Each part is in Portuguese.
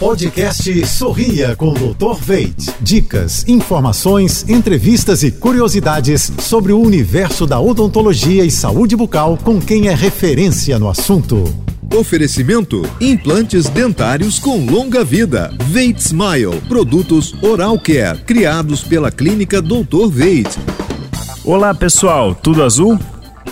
Podcast Sorria com Dr. Veit. Dicas, informações, entrevistas e curiosidades sobre o universo da odontologia e saúde bucal com quem é referência no assunto. Oferecimento: implantes dentários com longa vida. Veit Smile, produtos Oral Care, criados pela clínica Dr. Veit. Olá, pessoal, tudo azul?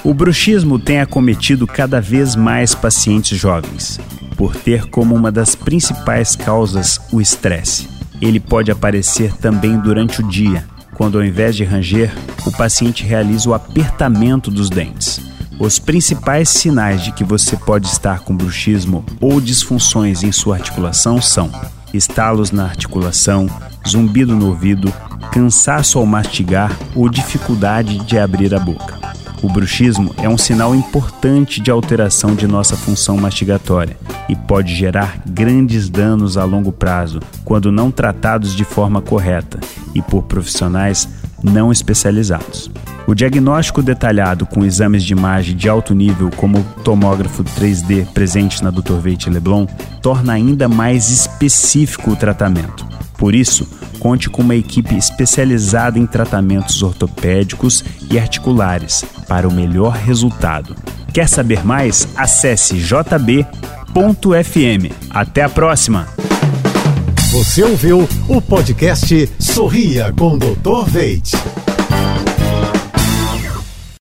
O bruxismo tem acometido cada vez mais pacientes jovens por ter como uma das principais causas o estresse. Ele pode aparecer também durante o dia, quando ao invés de ranger, o paciente realiza o apertamento dos dentes. Os principais sinais de que você pode estar com bruxismo ou disfunções em sua articulação são estalos na articulação, zumbido no ouvido, cansaço ao mastigar ou dificuldade de abrir a boca. O bruxismo é um sinal importante de alteração de nossa função mastigatória e pode gerar grandes danos a longo prazo quando não tratados de forma correta e por profissionais não especializados. O diagnóstico detalhado com exames de imagem de alto nível, como o tomógrafo 3D presente na Dr. Veit Leblon, torna ainda mais específico o tratamento. Por isso, conte com uma equipe especializada em tratamentos ortopédicos e articulares para o melhor resultado. Quer saber mais? Acesse jb.fm. Até a próxima! Você ouviu o podcast Sorria com Dr. Veit.